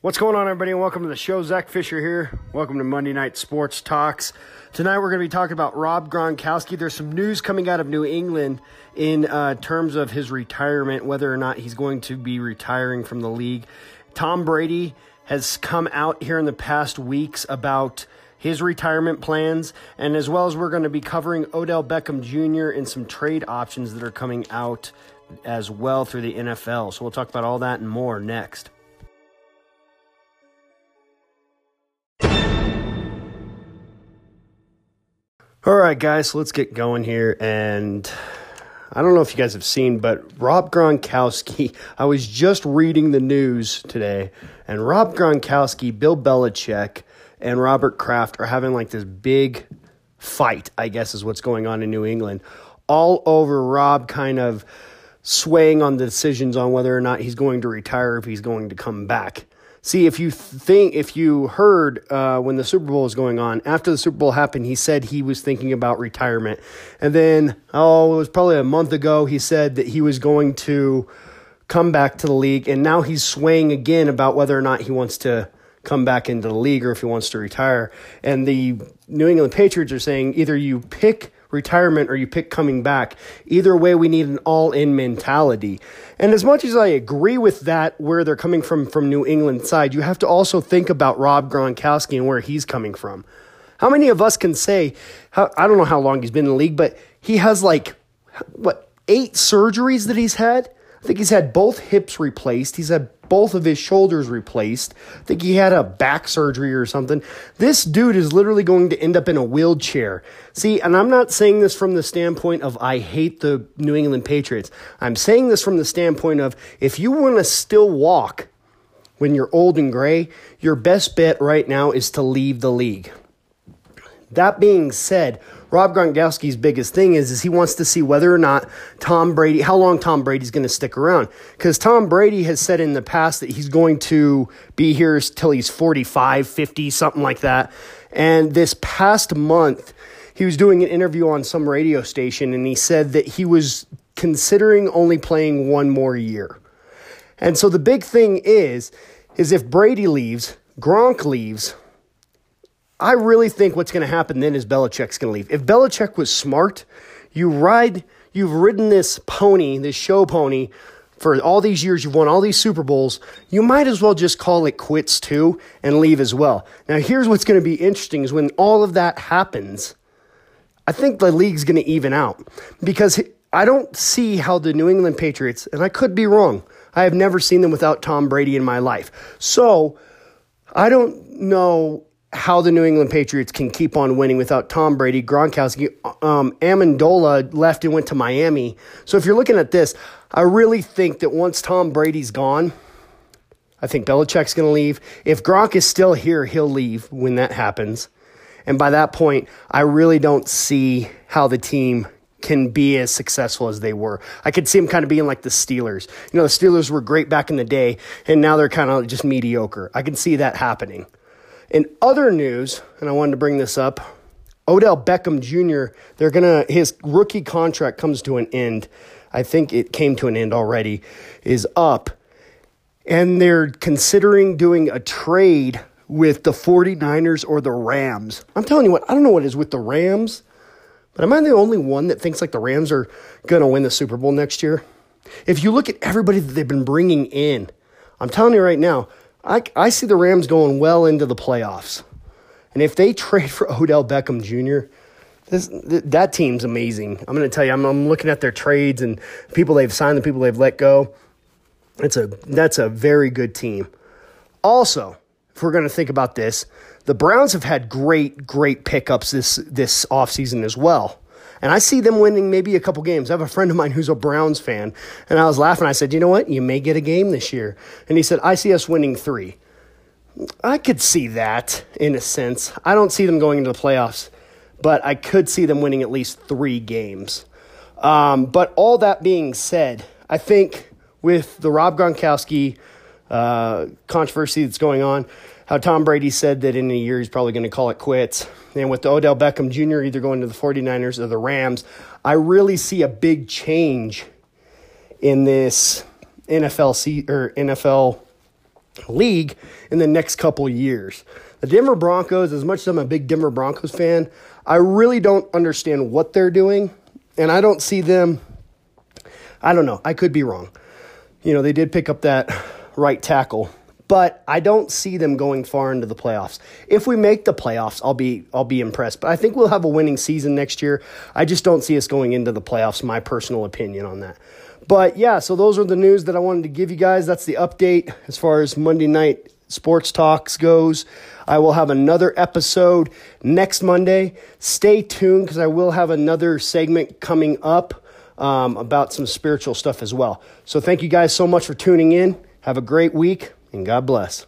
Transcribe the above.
What's going on, everybody, and welcome to the show. Zach Fisher here. Welcome to Monday Night Sports Talks. Tonight, we're going to be talking about Rob Gronkowski. There's some news coming out of New England in uh, terms of his retirement, whether or not he's going to be retiring from the league. Tom Brady has come out here in the past weeks about his retirement plans, and as well as we're going to be covering Odell Beckham Jr. and some trade options that are coming out as well through the NFL. So we'll talk about all that and more next. All right, guys, so let's get going here. And I don't know if you guys have seen, but Rob Gronkowski, I was just reading the news today, and Rob Gronkowski, Bill Belichick, and Robert Kraft are having like this big fight, I guess is what's going on in New England, all over Rob kind of swaying on the decisions on whether or not he's going to retire, if he's going to come back. See, if you think, if you heard uh, when the Super Bowl was going on, after the Super Bowl happened, he said he was thinking about retirement. And then, oh, it was probably a month ago, he said that he was going to come back to the league. And now he's swaying again about whether or not he wants to come back into the league or if he wants to retire. And the New England Patriots are saying either you pick retirement or you pick coming back. Either way, we need an all in mentality. And as much as I agree with that, where they're coming from from New England side, you have to also think about Rob Gronkowski and where he's coming from. How many of us can say, I don't know how long he's been in the league, but he has like, what, eight surgeries that he's had? I think he's had both hips replaced. He's had both of his shoulders replaced. I think he had a back surgery or something. This dude is literally going to end up in a wheelchair. See, and I'm not saying this from the standpoint of I hate the New England Patriots. I'm saying this from the standpoint of if you want to still walk when you're old and gray, your best bet right now is to leave the league. That being said, Rob Gronkowski's biggest thing is, is he wants to see whether or not Tom Brady, how long Tom Brady's going to stick around. Because Tom Brady has said in the past that he's going to be here till he's 45, 50, something like that. And this past month, he was doing an interview on some radio station and he said that he was considering only playing one more year. And so the big thing is, is if Brady leaves, Gronk leaves, I really think what's going to happen then is Belichick's going to leave. If Belichick was smart, you ride, you've ridden this pony, this show pony, for all these years, you've won all these Super Bowls, you might as well just call it quits too and leave as well. Now, here's what's going to be interesting is when all of that happens, I think the league's going to even out because I don't see how the New England Patriots, and I could be wrong, I have never seen them without Tom Brady in my life. So I don't know how the New England Patriots can keep on winning without Tom Brady, Gronkowski, um, Amendola left and went to Miami. So if you're looking at this, I really think that once Tom Brady's gone, I think Belichick's going to leave. If Gronk is still here, he'll leave when that happens. And by that point, I really don't see how the team can be as successful as they were. I could see them kind of being like the Steelers. You know, the Steelers were great back in the day, and now they're kind of just mediocre. I can see that happening. In other news, and I wanted to bring this up, Odell Beckham Jr., they're gonna his rookie contract comes to an end. I think it came to an end already, is up. And they're considering doing a trade with the 49ers or the Rams. I'm telling you what, I don't know what is with the Rams, but am I the only one that thinks like the Rams are going to win the Super Bowl next year? If you look at everybody that they've been bringing in, I'm telling you right now, I, I see the Rams going well into the playoffs. And if they trade for Odell Beckham Jr., this, that team's amazing. I'm going to tell you, I'm, I'm looking at their trades and people they've signed, the people they've let go. It's a, that's a very good team. Also, if we're going to think about this, the Browns have had great, great pickups this, this offseason as well. And I see them winning maybe a couple games. I have a friend of mine who's a Browns fan, and I was laughing. I said, You know what? You may get a game this year. And he said, I see us winning three. I could see that in a sense. I don't see them going into the playoffs, but I could see them winning at least three games. Um, but all that being said, I think with the Rob Gronkowski uh, controversy that's going on, how Tom Brady said that in a year he's probably going to call it quits. And with Odell Beckham Jr. either going to the 49ers or the Rams, I really see a big change in this NFL or NFL league in the next couple years. The Denver Broncos, as much as I'm a big Denver Broncos fan, I really don't understand what they're doing, and I don't see them. I don't know. I could be wrong. You know, they did pick up that right tackle, but I don't see them going far into the playoffs. If we make the playoffs, I'll be I'll be impressed. But I think we'll have a winning season next year. I just don't see us going into the playoffs. My personal opinion on that. But yeah, so those are the news that I wanted to give you guys. That's the update as far as Monday night sports talks goes. I will have another episode next Monday. Stay tuned because I will have another segment coming up um, about some spiritual stuff as well. So thank you guys so much for tuning in. Have a great week and God bless.